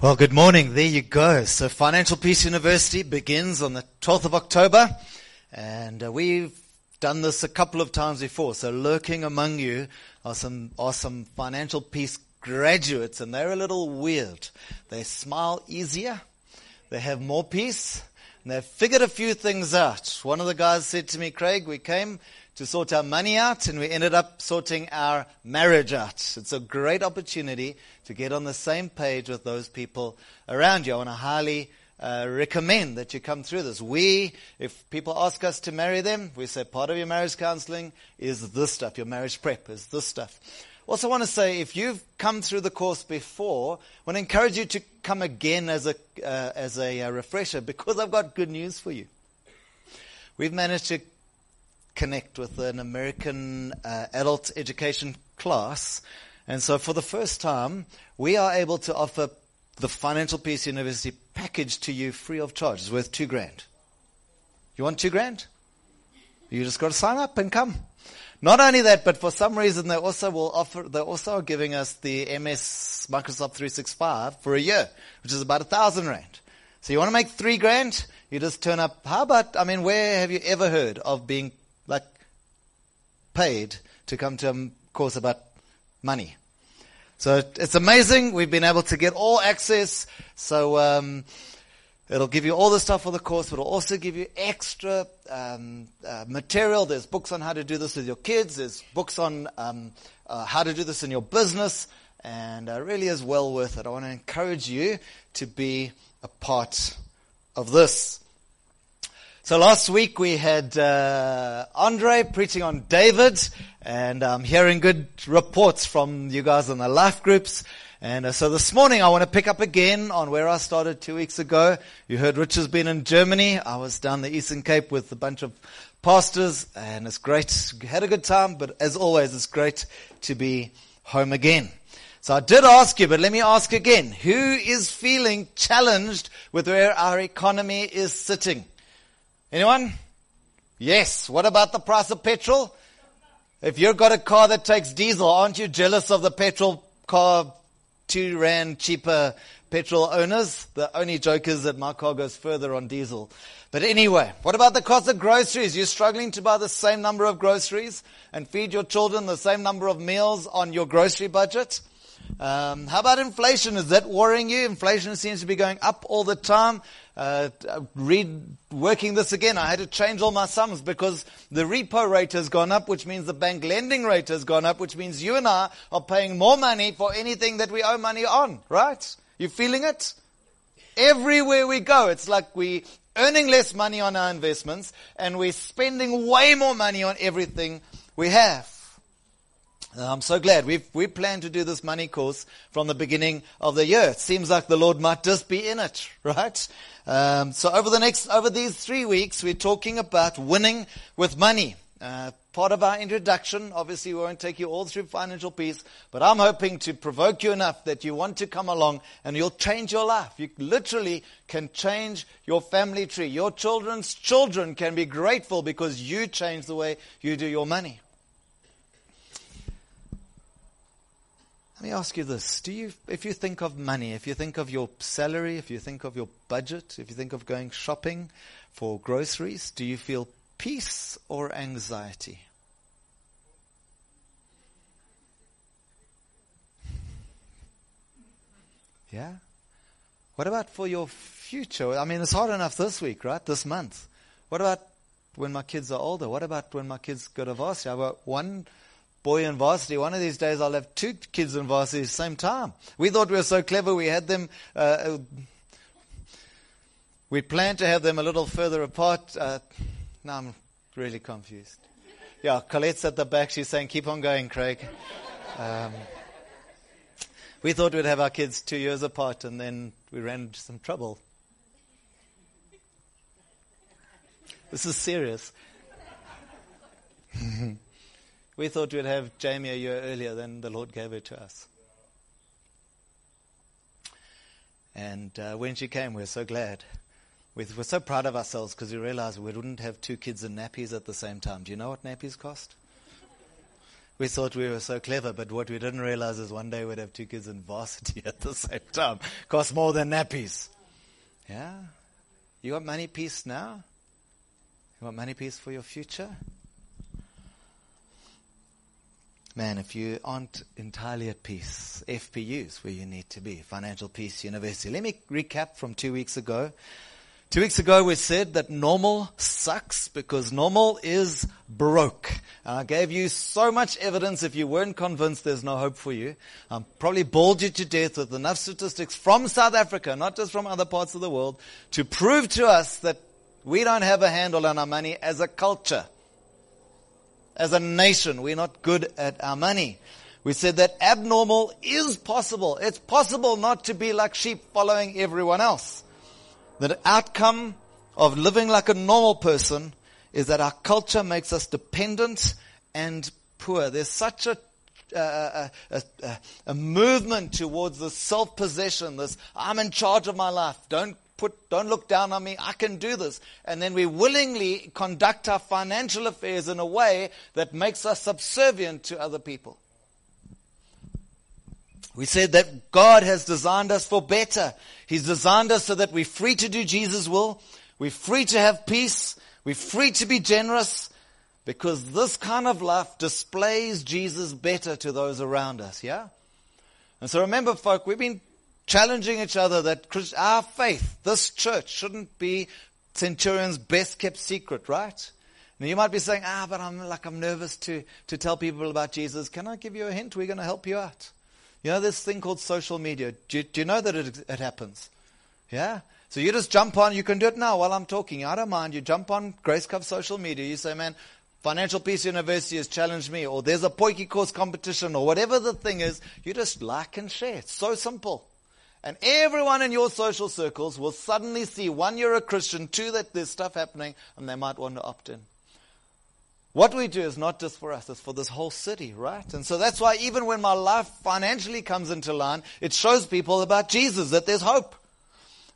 Well, good morning. There you go. So Financial Peace University begins on the 12th of October, and uh, we've done this a couple of times before. So lurking among you are some, are some Financial Peace graduates, and they're a little weird. They smile easier, they have more peace, and they've figured a few things out. One of the guys said to me, Craig, we came to sort our money out, and we ended up sorting our marriage out. It's a great opportunity to get on the same page with those people around you. I want to highly uh, recommend that you come through this. We, if people ask us to marry them, we say part of your marriage counseling is this stuff. Your marriage prep is this stuff. Also want to say, if you've come through the course before, I want to encourage you to come again as a, uh, as a uh, refresher because I've got good news for you. We've managed to connect with an American uh, adult education class. And so for the first time, we are able to offer the Financial Peace University package to you free of charge. It's worth two grand. You want two grand? You just got to sign up and come. Not only that, but for some reason they also will offer, they also are giving us the MS Microsoft 365 for a year, which is about a thousand rand. So you want to make three grand? You just turn up. How about, I mean, where have you ever heard of being paid to come to a course about money. So it's amazing. We've been able to get all access. So um, it'll give you all the stuff for the course, but it'll also give you extra um, uh, material. There's books on how to do this with your kids. There's books on um, uh, how to do this in your business, and uh, really is well worth it. I want to encourage you to be a part of this. So last week we had uh, Andre preaching on David, and I'm hearing good reports from you guys in the life groups. And uh, so this morning I want to pick up again on where I started two weeks ago. You heard Rich has been in Germany. I was down the Eastern Cape with a bunch of pastors, and it's great. Had a good time, but as always, it's great to be home again. So I did ask you, but let me ask again. Who is feeling challenged with where our economy is sitting? Anyone? Yes. What about the price of petrol? If you've got a car that takes diesel, aren't you jealous of the petrol car, two rand cheaper petrol owners? The only joke is that my car goes further on diesel. But anyway, what about the cost of groceries? You're struggling to buy the same number of groceries and feed your children the same number of meals on your grocery budget? Um, how about inflation? Is that worrying you? Inflation seems to be going up all the time. Uh, read working this again. I had to change all my sums because the repo rate has gone up, which means the bank lending rate has gone up, which means you and I are paying more money for anything that we owe money on. Right? You feeling it? Everywhere we go, it's like we earning less money on our investments and we're spending way more money on everything we have. I'm so glad. We've, we plan to do this money course from the beginning of the year. It seems like the Lord might just be in it, right? Um, so over the next, over these three weeks, we're talking about winning with money. Uh, part of our introduction, obviously we won't take you all through financial peace, but I'm hoping to provoke you enough that you want to come along and you'll change your life. You literally can change your family tree. Your children's children can be grateful because you change the way you do your money. Let me ask you this. Do you, if you think of money, if you think of your salary, if you think of your budget, if you think of going shopping for groceries, do you feel peace or anxiety? Yeah? What about for your future? I mean, it's hard enough this week, right? This month. What about when my kids are older? What about when my kids go to varsity? I've got one boy in varsity. One of these days I'll have two kids in varsity at the same time. We thought we were so clever. We had them, uh, uh, we planned to have them a little further apart. Uh, now I'm really confused. Yeah, Colette's at the back. She's saying, keep on going, Craig. Um, we thought we'd have our kids two years apart and then we ran into some trouble. This is serious. We thought we'd have Jamie a year earlier, than the Lord gave her to us. And uh, when she came, we were so glad. We were so proud of ourselves because we realized we wouldn't have two kids in nappies at the same time. Do you know what nappies cost? We thought we were so clever, but what we didn't realize is one day we'd have two kids in varsity at the same time. Cost more than nappies. Yeah? You want money peace now? You want money peace for your future? Man, if you aren't entirely at peace, FPU is where you need to be. Financial Peace University. Let me recap from two weeks ago. Two weeks ago we said that normal sucks because normal is broke. And I gave you so much evidence if you weren't convinced there's no hope for you. I probably bored you to death with enough statistics from South Africa, not just from other parts of the world, to prove to us that we don't have a handle on our money as a culture. As a nation, we're not good at our money. We said that abnormal is possible. It's possible not to be like sheep following everyone else. The outcome of living like a normal person is that our culture makes us dependent and poor. There's such a a, a, a, movement towards this self-possession, this I'm in charge of my life. Don't put, don't look down on me. I can do this. And then we willingly conduct our financial affairs in a way that makes us subservient to other people. We said that God has designed us for better. He's designed us so that we're free to do Jesus' will. We're free to have peace. We're free to be generous because this kind of life displays Jesus better to those around us. Yeah? And so remember, folk, we've been challenging each other that our faith, this church, shouldn't be Centurion's best kept secret, right? Now you might be saying, ah, but I'm like, I'm nervous to, to tell people about Jesus. Can I give you a hint? We're going to help you out. You know this thing called social media? Do you, do you know that it, it happens? Yeah? So you just jump on, you can do it now while I'm talking. I don't mind. You jump on Grace Cup social media. You say, man, Financial Peace University has challenged me, or there's a Potjiekos competition, or whatever the thing is. You just like and share. It's so simple. And everyone in your social circles will suddenly see one, you're a Christian, two, that there's stuff happening, and they might want to opt in. What we do is not just for us, it's for this whole city, right? And so that's why even when my life financially comes into line, it shows people about Jesus, that there's hope.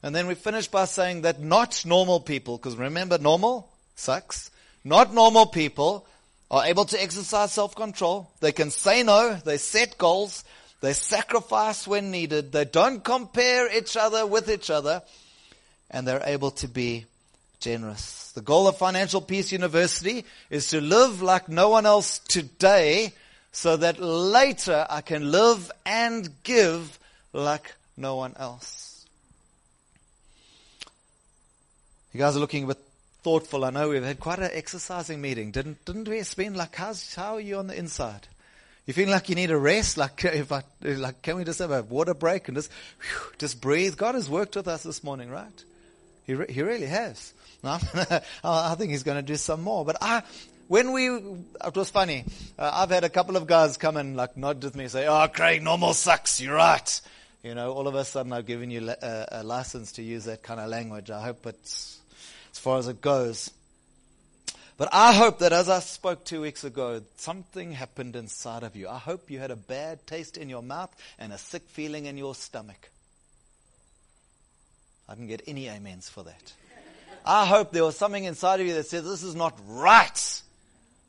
And then we finish by saying that not normal people, because remember, normal sucks. Not normal people are able to exercise self-control. They can say no. They set goals. They sacrifice when needed. They don't compare each other with each other. And they're able to be generous. The goal of Financial Peace University is to live like no one else today so that later I can live and give like no one else. You guys are looking a bit thoughtful. I know we've had quite an exercising meeting. Didn't, didn't we? Been like, how's, how are you on the inside? You feel like you need a rest? Like, if I, like, can we just have a water break and just, whew, just breathe? God has worked with us this morning, right? He, re- he really has. I think he's going to do some more. But I, when we, it was funny. Uh, I've had a couple of guys come and like nod with me, say, "Oh, Craig, normal sucks. You're right." You know, all of a sudden I've given you a, a license to use that kind of language. I hope it's as far as it goes. But I hope that as I spoke two weeks ago, something happened inside of you. I hope you had a bad taste in your mouth and a sick feeling in your stomach. I didn't get any amens for that. I hope there was something inside of you that says, this is not right.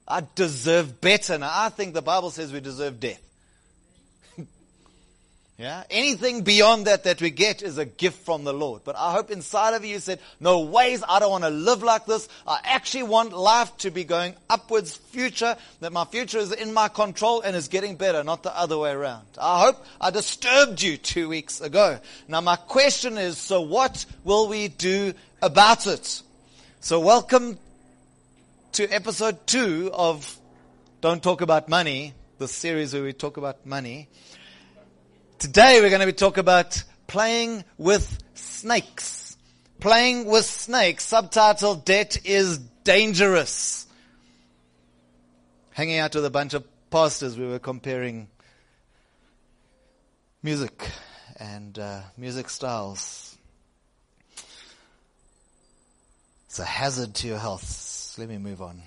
I deserve better. Now, I think the Bible says we deserve death. Yeah? Anything beyond that that we get is a gift from the Lord. But I hope inside of you said, no ways, I don't want to live like this. I actually want life to be going upwards future, that my future is in my control and is getting better, not the other way around. I hope I disturbed you two weeks ago. Now my question is, so what will we do about it. So welcome to episode two of Don't Talk About Money, the series where we talk about money. Today we're going to be talking about playing with snakes. Playing with snakes, subtitle Debt is Dangerous. Hanging out with a bunch of pastors, we were comparing music and uh, music styles It's a hazard to your health. Let me move on.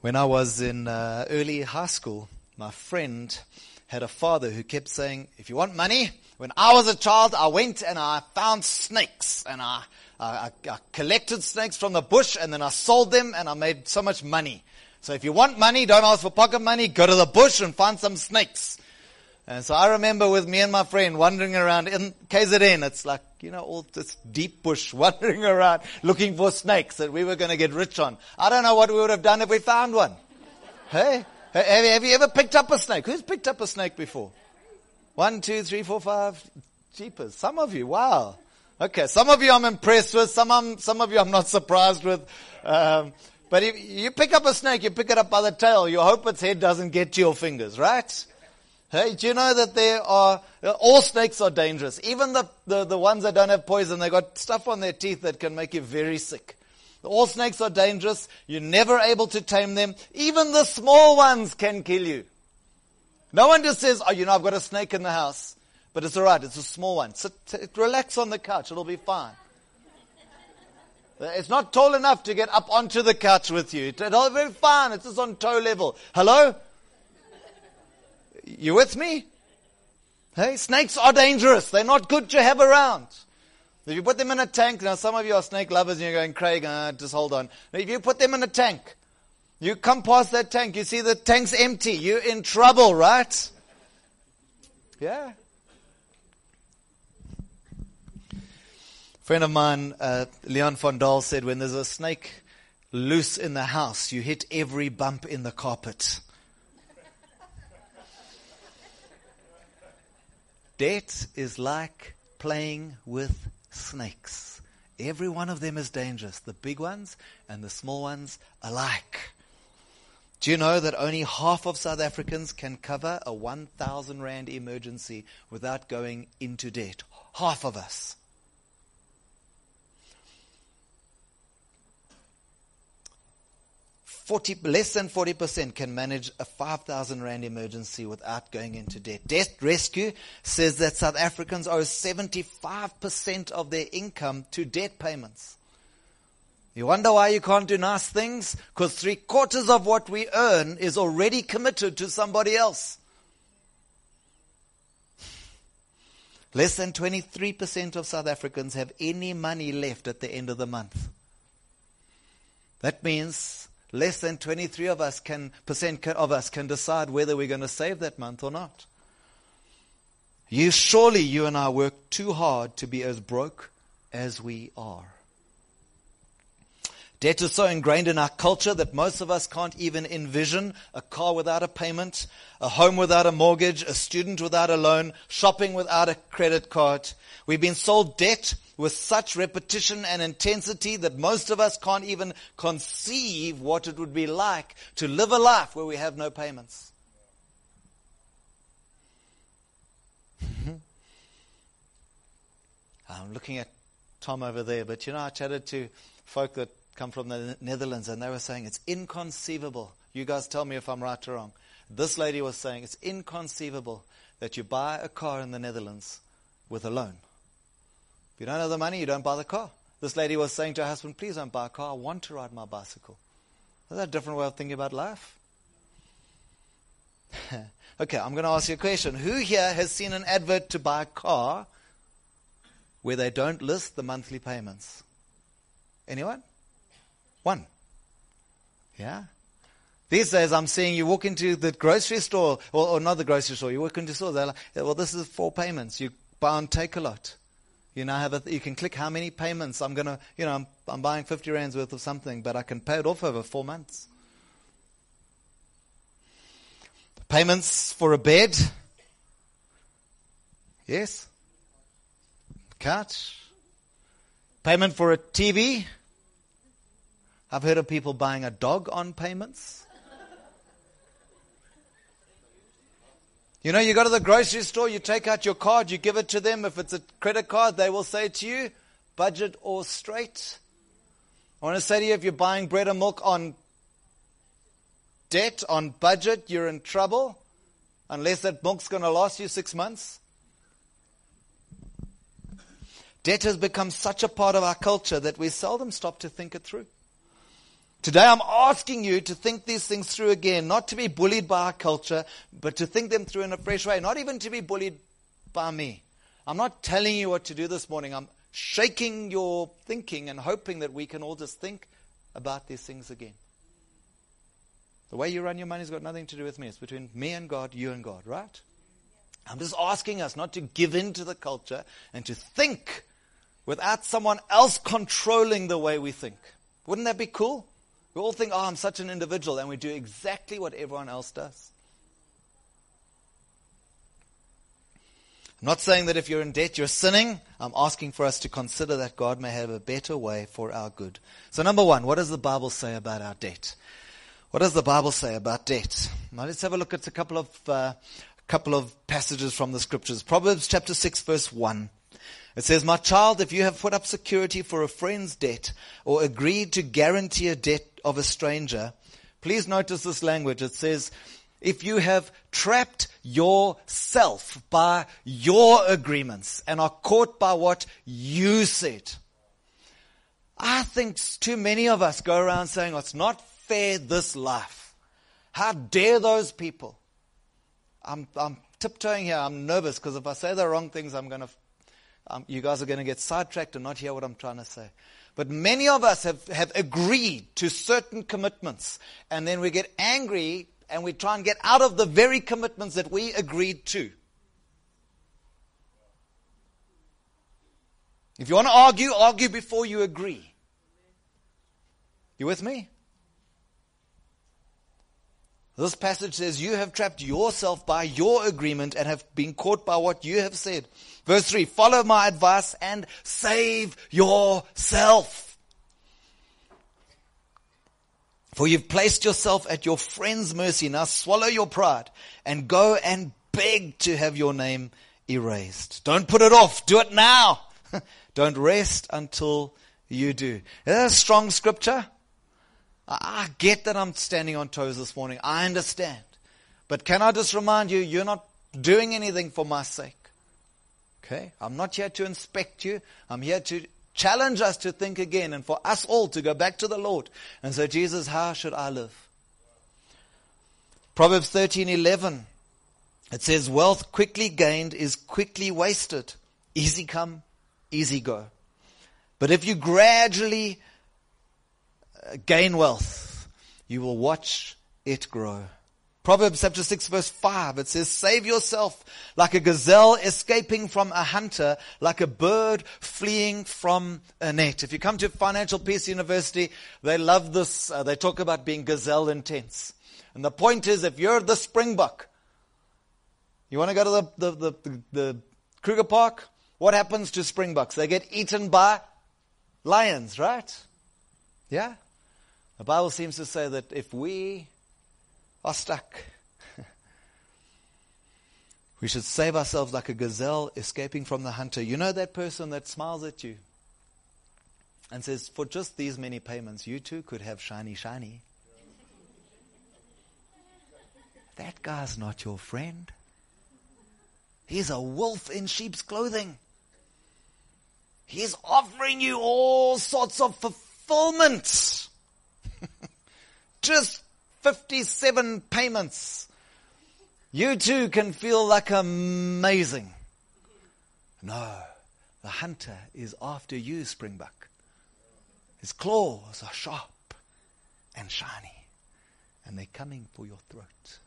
When I was in uh, early high school, my friend had a father who kept saying, if you want money, when I was a child, I went and I found snakes and I, I, I collected snakes from the bush and then I sold them and I made so much money. So if you want money, don't ask for pocket money, go to the bush and find some snakes. And so I remember with me and my friend wandering around in KZN. It's like, you know, all this deep bush wandering around looking for snakes that we were going to get rich on. I don't know what we would have done if we found one. Hey? Have you, ever picked up a snake? Who's picked up a snake before? One, two, three, four, five. Jeepers. Some of you. Wow. Okay. Some of you I'm impressed with. Some, some of you I'm not surprised with. Um, but if you pick up a snake, you pick it up by the tail. You hope its head doesn't get to your fingers, right? Hey, do you know that there are, all snakes are dangerous. Even the, the, the ones that don't have poison, they got stuff on their teeth that can make you very sick. All snakes are dangerous. You're never able to tame them. Even the small ones can kill you. No one just says, oh, you know, I've got a snake in the house. But it's alright, it's a small one. Sit, relax on the couch, it'll be fine. It's not tall enough to get up onto the couch with you. It'll be fine, it's just on toe level. Hello? You with me? Hey, snakes are dangerous. They're not good to have around. If you put them in a tank, now some of you are snake lovers and you're going, Craig, uh, just hold on. If you put them in a tank, you come past that tank, you see the tank's empty, you're in trouble, right? Yeah. A friend of mine, uh, Leon Fondal, said, when there's a snake loose in the house, you hit every bump in the carpet. Debt is like playing with snakes. Every one of them is dangerous, the big ones and the small ones alike. Do you know that only half of South Africans can cover a 1,000 Rand emergency without going into debt? Half of us. 40, less than 40% can manage a 5,000 Rand emergency without going into debt. Debt Rescue says that South Africans owe 75% of their income to debt payments. You wonder why you can't do nice things? Because three quarters of what we earn is already committed to somebody else. Less than 23% of South Africans have any money left at the end of the month. That means less than 23 of us can, percent of us can decide whether we're going to save that month or not. You surely you and I work too hard to be as broke as we are. Debt is so ingrained in our culture that most of us can't even envision a car without a payment, a home without a mortgage, a student without a loan, shopping without a credit card. We've been sold debt with such repetition and intensity that most of us can't even conceive what it would be like to live a life where we have no payments. I'm looking at Tom over there, but you know, I chatted to folk that come from the Netherlands and they were saying it's inconceivable. You guys tell me if I'm right or wrong. This lady was saying it's inconceivable that you buy a car in the Netherlands with a loan. If you don't have the money, you don't buy the car. This lady was saying to her husband, please don't buy a car. I want to ride my bicycle. Is that a different way of thinking about life? okay, I'm going to ask you a question. Who here has seen an advert to buy a car where they don't list the monthly payments? Anyone? One. Yeah? These days, I'm seeing you walk into the grocery store, or, or not the grocery store, you walk into the store, they're like, well, this is four payments. You buy and Takealot. You now have a, you can click how many payments I'm gonna, you know, I'm, I'm buying 50 rands worth of something, but I can pay it off over four months. Payments for a bed. Yes. Couch. Payment for a TV. I've heard of people buying a dog on payments. You know, you go to the grocery store, you take out your card, you give it to them. If it's a credit card, they will say to you, budget or straight. I want to say to you, if you're buying bread and milk on debt, on budget, you're in trouble. Unless that milk's going to last you six months. Debt has become such a part of our culture that we seldom stop to think it through. Today I'm asking you to think these things through again, not to be bullied by our culture, but to think them through in a fresh way, not even to be bullied by me. I'm not telling you what to do this morning. I'm shaking your thinking and hoping that we can all just think about these things again. The way you run your money's got nothing to do with me. It's between me and God, you and God, right? I'm just asking us not to give in to the culture and to think without someone else controlling the way we think. Wouldn't that be cool? We all think, oh, I'm such an individual, and we do exactly what everyone else does. I'm not saying that if you're in debt, you're sinning. I'm asking for us to consider that God may have a better way for our good. So, number one, what does the Bible say about our debt? What does the Bible say about debt? Now, let's have a look at a couple of, uh, couple of passages from the scriptures. Proverbs chapter 6, verse 1. It says, My child, if you have put up security for a friend's debt or agreed to guarantee a debt of a stranger, please notice this language. It says, if you have trapped yourself by your agreements and are caught by what you said. I think too many of us go around saying, oh, it's not fair this life. How dare those people? I'm, I'm tiptoeing here. I'm nervous because if I say the wrong things, I'm going to um, you guys are going to get sidetracked and not hear what I'm trying to say. But many of us have, have agreed to certain commitments, and then we get angry and we try and get out of the very commitments that we agreed to. If you want to argue, argue before you agree. You with me? This passage says, You have trapped yourself by your agreement and have been caught by what you have said. Verse 3 Follow my advice and save yourself. For you've placed yourself at your friend's mercy. Now swallow your pride and go and beg to have your name erased. Don't put it off. Do it now. Don't rest until you do. Is that a strong scripture? I get that I'm standing on toes this morning. I understand. But can I just remind you, you're not doing anything for my sake. Okay? I'm not here to inspect you. I'm here to challenge us to think again and for us all to go back to the Lord and say, Jesus, how should I live? Proverbs 13:11 it says wealth quickly gained is quickly wasted. Easy come, easy go. But if you gradually gain wealth, you will watch it grow. Proverbs chapter 6 verse 5, it says, Save yourself like a gazelle escaping from a hunter, like a bird fleeing from a net. If you come to Financial Peace University, they love this. Uh, they talk about being gazelle intense. And the point is, if you're the springbok, you want to go to the, the, the, the, Kruger Park? What happens to springboks? They get eaten by lions, right? Yeah? The Bible seems to say that if we are stuck, we should save ourselves like a gazelle escaping from the hunter. You know that person that smiles at you and says, For just these many payments, you too could have shiny, shiny. That guy's not your friend. He's a wolf in sheep's clothing. He's offering you all sorts of fulfillment. Just 57 payments. You too can feel like amazing. No, the hunter is after you, Springbok. His claws are sharp and shiny, and they're coming for your throat.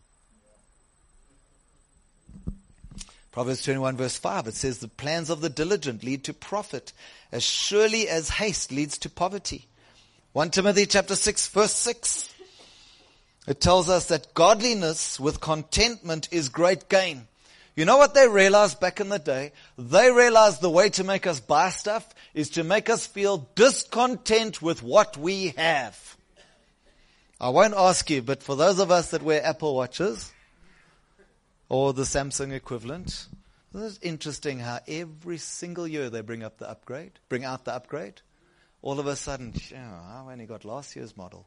Proverbs 21 verse 5, it says, The plans of the diligent lead to profit, as surely as haste leads to poverty. 1 Timothy chapter 6 verse 6. It tells us that godliness with contentment is great gain. You know what they realized back in the day? They realized the way to make us buy stuff is to make us feel discontent with what we have. I won't ask you, but for those of us that wear Apple watches or the Samsung equivalent, it's interesting how every single year they bring up the upgrade, bring out the upgrade all of a sudden, oh, I only got last year's model.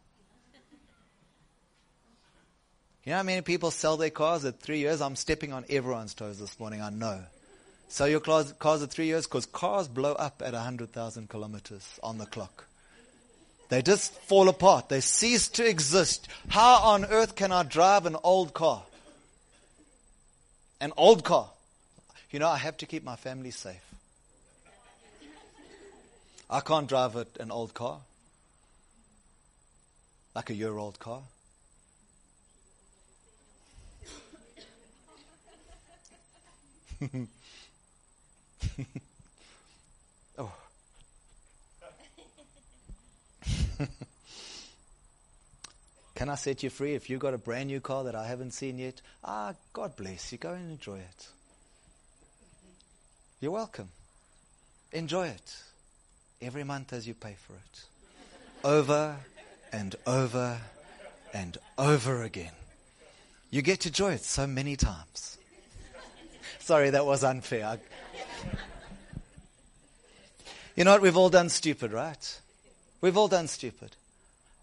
You know how many people sell their cars at three years? I'm stepping on everyone's toes this morning, I know. Sell your cars, cars at three years because cars blow up at 100,000 kilometers on the clock. They just fall apart. They cease to exist. How on earth can I drive an old car? An old car. You know, I have to keep my family safe. I can't drive an old car, like a year old car. oh. Can I set you free if you've got a brand new car that I haven't seen yet? Ah, God bless you. Go and enjoy it. You're welcome. Enjoy it every month as you pay for it. Over and over and over again. You get to enjoy it so many times. Sorry, that was unfair. You know what? We've all done stupid, right? We've all done stupid.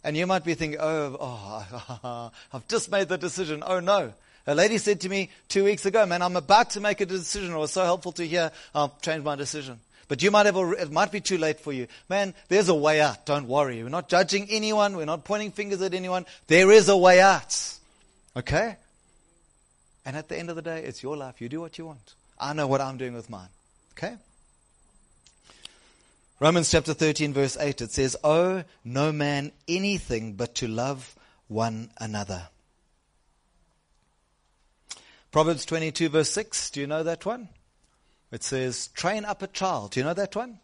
And you might be thinking, oh, oh, I've just made the decision. Oh no. A lady said to me two weeks ago, man, I'm about to make a decision. It was so helpful to hear. I'll change my decision. But you might have, a, it might be too late for you. Man, there's a way out. Don't worry. We're not judging anyone. We're not pointing fingers at anyone. There is a way out. Okay? And at the end of the day, it's your life. You do what you want. I know what I'm doing with mine. Okay? Romans chapter 13, verse 8, it says, Owe no man anything but to love one another. Proverbs 22, verse 6, do you know that one? It says, Train up a child. Do you know that one?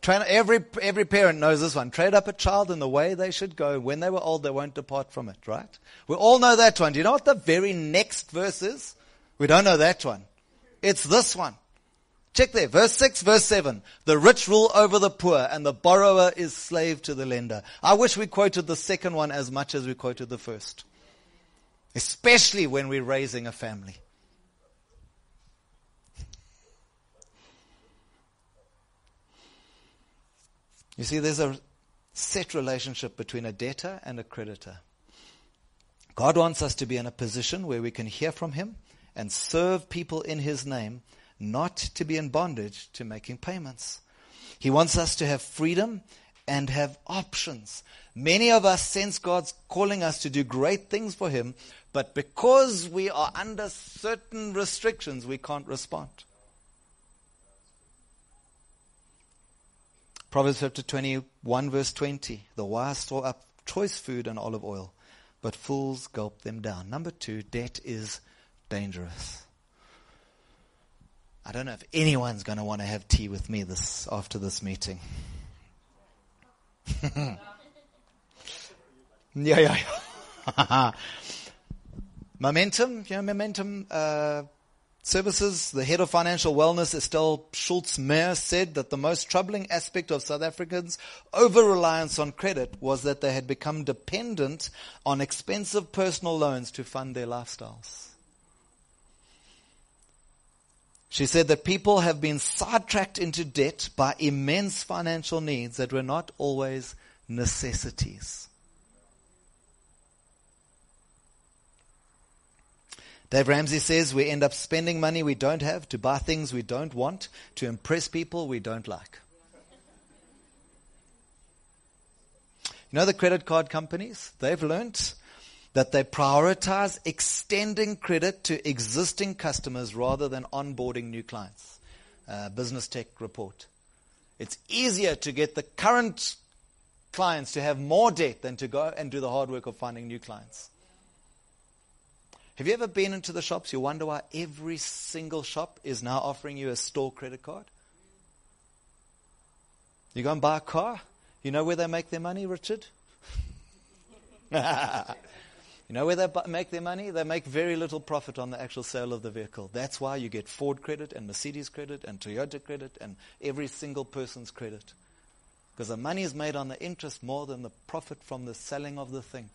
Train, every, every parent knows this one. Train up a child in the way they should go. When they were old, they won't depart from it, right? We all know that one. Do you know what the very next verse is? We don't know that one. It's this one. Check there. Verse 6, verse 7. The rich rule over the poor and the borrower is slave to the lender. I wish we quoted the second one as much as we quoted the first. Especially when we're raising a family. You see, there's a set relationship between a debtor and a creditor. God wants us to be in a position where we can hear from Him and serve people in His name not to be in bondage to making payments. He wants us to have freedom and have options. Many of us sense God's calling us to do great things for Him, but because we are under certain restrictions, we can't respond. Proverbs chapter 21, verse 20. The wise store up choice food and olive oil, but fools gulp them down. Number two, debt is dangerous. I don't know if anyone's going to want to have tea with me this after this meeting. yeah, yeah, yeah. momentum, you know, momentum uh, services. The head of financial wellness, Estelle Schultz Meyer, said that the most troubling aspect of South Africans' over reliance on credit was that they had become dependent on expensive personal loans to fund their lifestyles. She said that people have been sidetracked into debt by immense financial needs that were not always necessities. Dave Ramsey says we end up spending money we don't have to buy things we don't want, to impress people we don't like. You know the credit card companies? They've learned that they prioritize extending credit to existing customers rather than onboarding new clients. Uh, Business Tech report. It's easier to get the current clients to have more debt than to go and do the hard work of finding new clients. Have you ever been into the shops? You wonder why every single shop is now offering you a store credit card? You go and buy a car? You know where they make their money, Richard? You know where they make their money? They make very little profit on the actual sale of the vehicle. That's why you get Ford credit and Mercedes credit and Toyota credit and every single person's credit. Because the money is made on the interest more than the profit from the selling of the thing.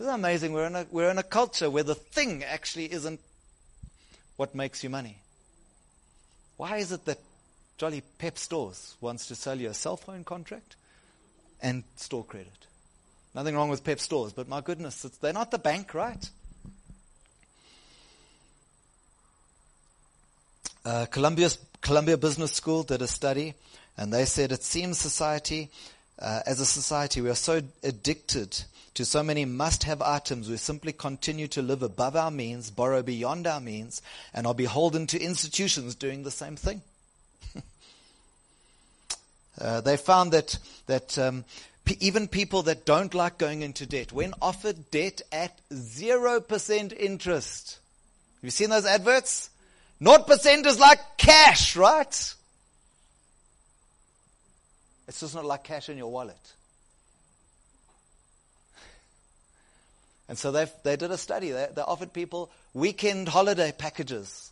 Isn't amazing? We're in, a, we're in a culture where the thing actually isn't what makes you money. Why is it that Jolly Pep Stores wants to sell you a cell phone contract and store credit? Nothing wrong with Pep stores, but my goodness, they're not the bank, right? Uh, Columbia's, Columbia Business School did a study, and they said it seems society uh, as a society, we are so addicted to so many must have items, we simply continue to live above our means, borrow beyond our means, and are beholden to institutions doing the same thing. uh, they found that, that um, p- even people that don't like going into debt, when offered debt at 0% interest, have you seen those adverts? 0% is like cash, right? It's just not like cash in your wallet. And so they they did a study. They, they offered people weekend holiday packages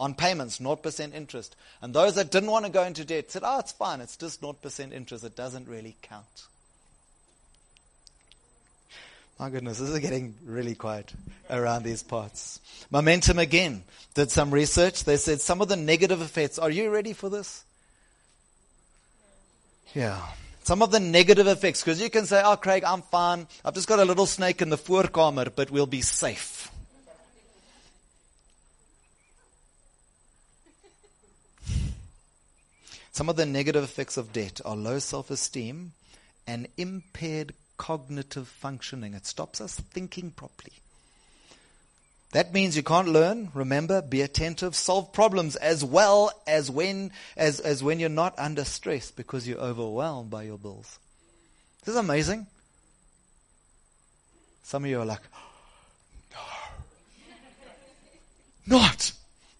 on payments, 0% interest. And those that didn't want to go into debt said, oh, it's fine. It's just 0% interest. It doesn't really count. My goodness, this is getting really quiet around these parts. Momentum again did some research. They said some of the negative effects. Are you ready for this? Yeah. Some of the negative effects, because you can say, oh, Craig, I'm fine. I've just got a little snake in the voorkamer, but we'll be safe. Some of the negative effects of debt are low self esteem and impaired cognitive functioning. It stops us thinking properly. That means you can't learn, remember, be attentive, solve problems as well as when, as, as when you're not under stress because you're overwhelmed by your bills. This is amazing. Some of you are like, no, not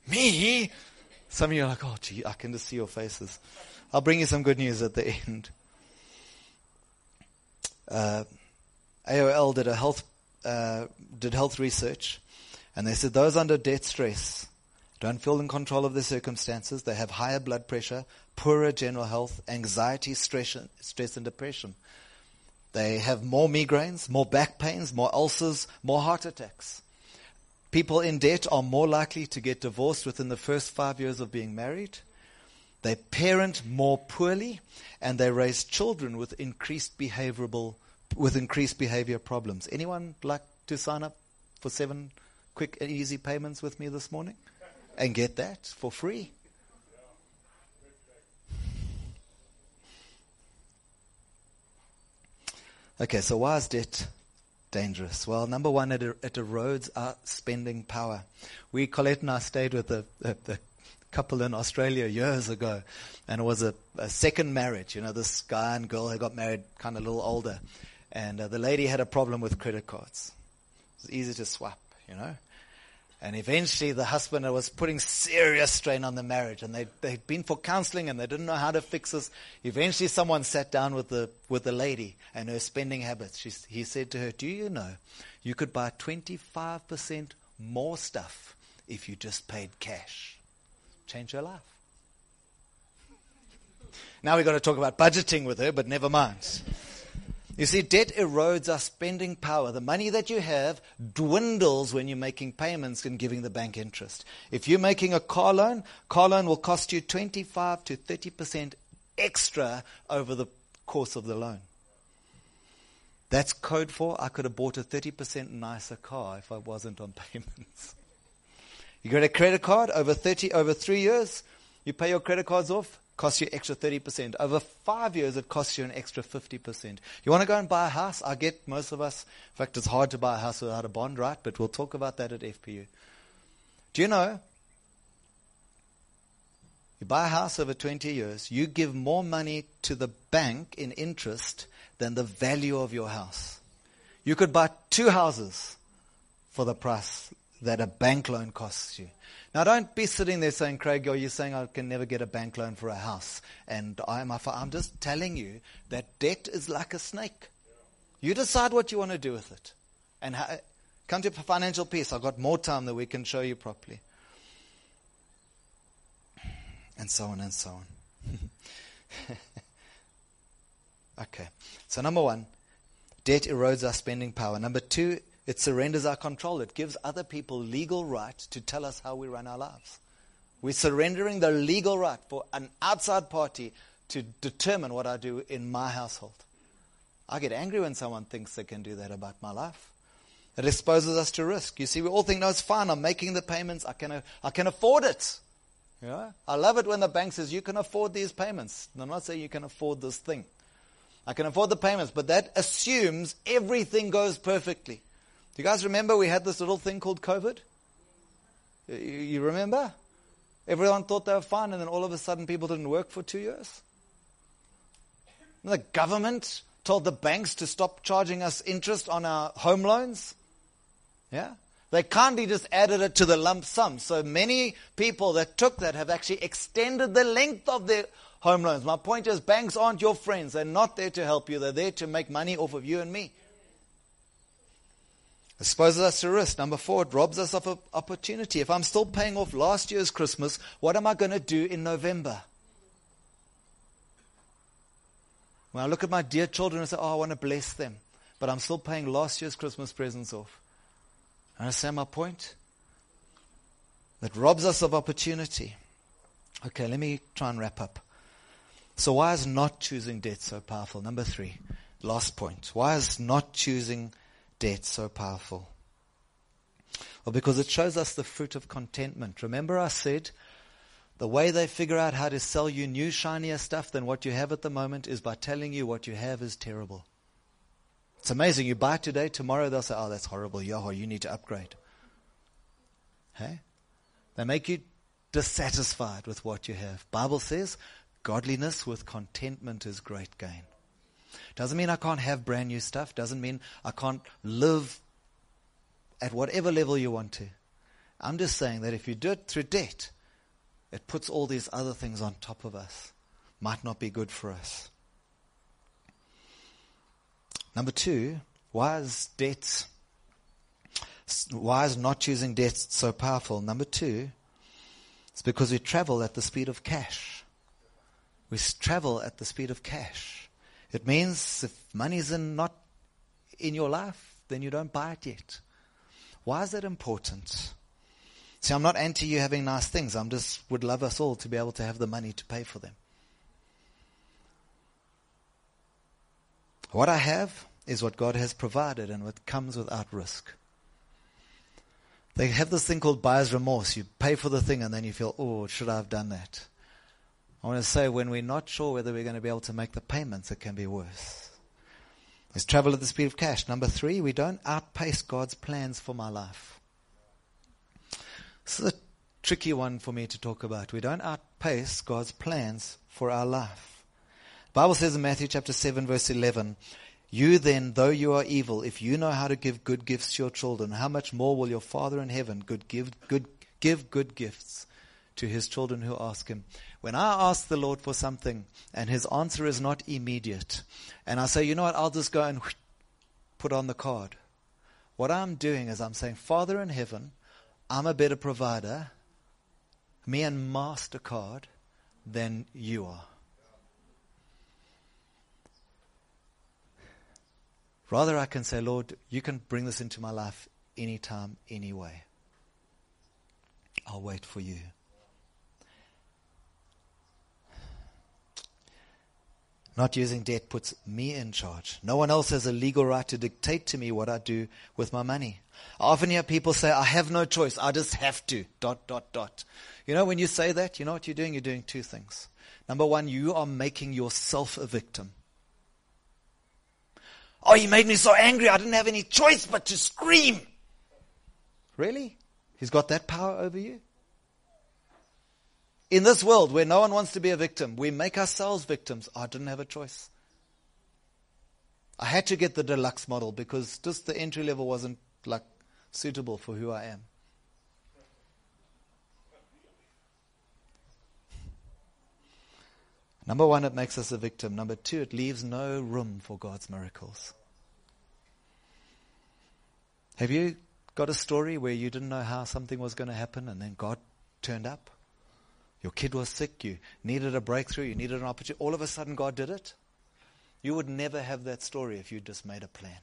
me. Some of you are like, oh, gee, I can just see your faces. I'll bring you some good news at the end. Uh, AOL did a health, uh, did health research and they said those under debt stress don't feel in control of their circumstances. They have higher blood pressure, poorer general health, anxiety, stress, stress and depression. They have more migraines, more back pains, more ulcers, more heart attacks. People in debt are more likely to get divorced within the first five years of being married. They parent more poorly, and they raise children with increased behavioral with increased behavior problems. Anyone like to sign up for seven quick and easy payments with me this morning and get that for free. Okay, so why is debt dangerous? Well, number one, it, it erodes our spending power. We, Colette and I, stayed with a, a, a couple in Australia years ago, and it was a, a, second marriage. You know, this guy and girl had got married kind of a little older, and uh, the lady had a problem with credit cards. It was easy to swap, you know. And eventually the husband was putting serious strain on the marriage and they, they'd been for counseling and they didn't know how to fix this. Eventually someone sat down with the, with the lady and her spending habits. She, he said to her, do you know you could buy 25% more stuff if you just paid cash? Change her life. Now we've got to talk about budgeting with her, but never mind. You see, debt erodes our spending power. The money that you have dwindles when you're making payments and giving the bank interest. If you're making a car loan, car loan will cost you 25 to 30% extra over the course of the loan. That's code for I could have bought a 30% nicer car if I wasn't on payments. You get a credit card over 30 over 3 years, you pay your credit cards off, costs you extra 30%. Over five years, it costs you an extra 50%. You want to go and buy a house? I get most of us, in fact, it's hard to buy a house without a bond, right? But we'll talk about that at FPU. Do you know? You buy a house over 20 years, you give more money to the bank in interest than the value of your house. You could buy two houses for the price that a bank loan costs you. Now, don't be sitting there saying, Craig, are you saying I can never get a bank loan for a house? And I'm, I'm just telling you that debt is like a snake. You decide what you want to do with it. And ha- come to financial peace. I've got more time that we can show you properly. And so on and so on. okay. So, number one, debt erodes our spending power. Number two, it surrenders our control. It gives other people legal right to tell us how we run our lives. We're surrendering the legal right for an outside party to determine what I do in my household. I get angry when someone thinks they can do that about my life. It exposes us to risk. You see, we all think, no, it's fine. I'm making the payments. I can, I can afford it. Yeah? I love it when the bank says, you can afford these payments. I'm not saying you can afford this thing. I can afford the payments, but that assumes everything goes perfectly. Do you guys remember we had this little thing called COVID? You remember? Everyone thought they were fine, and then all of a sudden people didn't work for two years. And the government told the banks to stop charging us interest on our home loans. Yeah? They kindly just added it to the lump sum. So many people that took that have actually extended the length of their home loans. My point is, banks aren't your friends. They're not there to help you. They're there to make money off of you and me. Exposes us to risk. Number four, it robs us of opportunity. If I'm still paying off last year's Christmas, what am I going to do in November? When I look at my dear children and say, oh, I want to bless them, but I'm still paying last year's Christmas presents off. Understand my point? That robs us of opportunity. Okay, let me try and wrap up. So why is not choosing debt so powerful? Number three, last point. Why is not choosing debt so powerful? Well, because it shows us the fruit of contentment. Remember I said the way they figure out how to sell you new, shinier stuff than what you have at the moment is by telling you what you have is terrible. It's amazing. You buy today, tomorrow they'll say, oh, that's horrible. Yoho, you need to upgrade. Hey? They make you dissatisfied with what you have. Bible says, godliness with contentment is great gain. Doesn't mean I can't have brand new stuff. Doesn't mean I can't live at whatever level you want to. I'm just saying that if you do it through debt, it puts all these other things on top of us. Might not be good for us. Number two, why is debt, why is not choosing debt so powerful? Number two, it's because we travel at the speed of cash. We travel at the speed of cash. It means if money's in not in your life, then you don't buy it yet. Why is that important? See, I'm not anti you having nice things. I'm just would love us all to be able to have the money to pay for them. What I have is what God has provided and what comes without risk. They have this thing called buyer's remorse. You pay for the thing and then you feel, oh, should I have done that? I want to say when we're not sure whether we're going to be able to make the payments, it can be worse. Let's travel at the speed of cash. Number three, we don't outpace God's plans for my life. This is a tricky one for me to talk about. We don't outpace God's plans for our life. The Bible says in Matthew chapter 7 verse 11, you then, though you are evil, if you know how to give good gifts to your children, how much more will your Father in heaven good give, good, give good gifts to his children who ask him? When I ask the Lord for something and his answer is not immediate, and I say, you know what, I'll just go and put on the card. What I'm doing is I'm saying, Father in heaven, I'm a better provider, me and MasterCard, than you are. Rather, I can say, Lord, you can bring this into my life anytime, anyway. I'll wait for you. Not using debt puts me in charge. No one else has a legal right to dictate to me what I do with my money. I often hear people say, I have no choice. I just have to. Dot, dot, dot. You know, when you say that, you know what you're doing? You're doing two things. Number one, you are making yourself a victim. Oh, he made me so angry, I didn't have any choice but to scream. Really? He's got that power over you? In this world where no one wants to be a victim, we make ourselves victims. I didn't have a choice. I had to get the deluxe model because just the entry level wasn't like suitable for who I am. Number one, it makes us a victim. Number two, it leaves no room for God's miracles. Have you got a story where you didn't know how something was going to happen and then God turned up? Your kid was sick, you needed a breakthrough, you needed an opportunity. All of a sudden, God did it. You would never have that story if you just made a plan.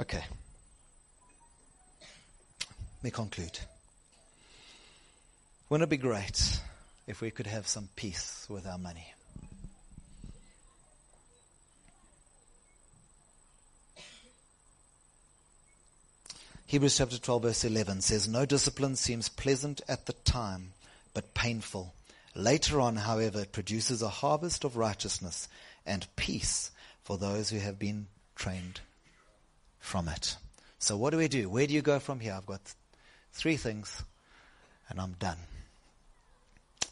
Okay. Let me conclude. Wouldn't it be great if we could have some peace with our money? Hebrews chapter 12 verse 11 says, No discipline seems pleasant at the time, but painful. Later on, however, it produces a harvest of righteousness and peace for those who have been trained from it. So what do we do? Where do you go from here? I've got three things and I'm done.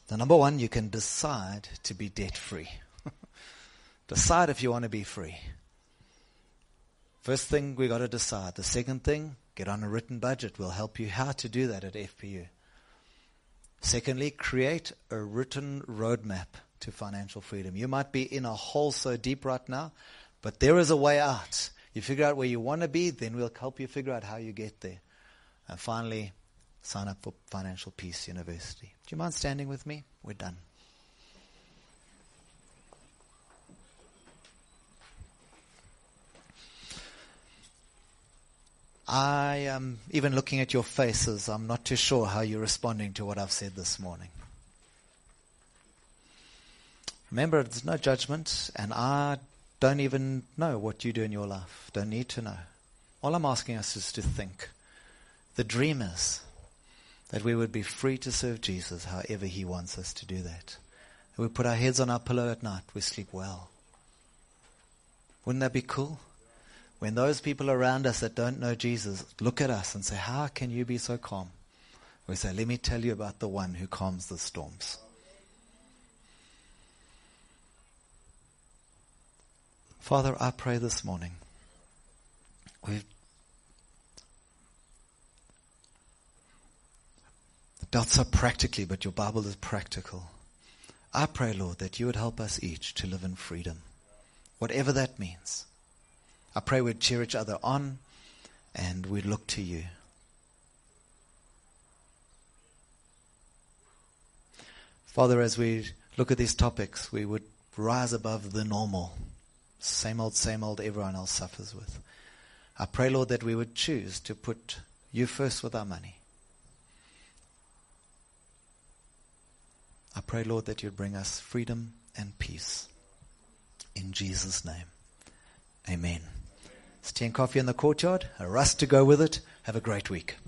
The number one, you can decide to be debt free. decide if you want to be free. First thing we got to decide. The second thing, get on a written budget. We'll help you how to do that at FPU. Secondly, create a written roadmap to financial freedom. You might be in a hole so deep right now, but there is a way out. You figure out where you want to be, then we'll help you figure out how you get there. And finally, sign up for Financial Peace University. Do you mind standing with me? We're done. I am even looking at your faces. I'm not too sure how you're responding to what I've said this morning. Remember, there's no judgment, and I don't even know what you do in your life. Don't need to know. All I'm asking us is to think. The dream is that we would be free to serve Jesus however He wants us to do that. That we put our heads on our pillow at night, we sleep well. Wouldn't that be cool? When those people around us that don't know Jesus look at us and say, How can you be so calm? We say, Let me tell you about the one who calms the storms. Father, I pray this morning. We've dealt so practically, but your Bible is practical. I pray, Lord, that you would help us each to live in freedom, whatever that means. I pray we'd cheer each other on and we'd look to you. Father, as we look at these topics, we would rise above the normal, same old, same old everyone else suffers with. I pray, Lord, that we would choose to put you first with our money. I pray, Lord, that you'd bring us freedom and peace. In Jesus' name, amen. It's tea and coffee in the courtyard, a rust to go with it. Have a great week.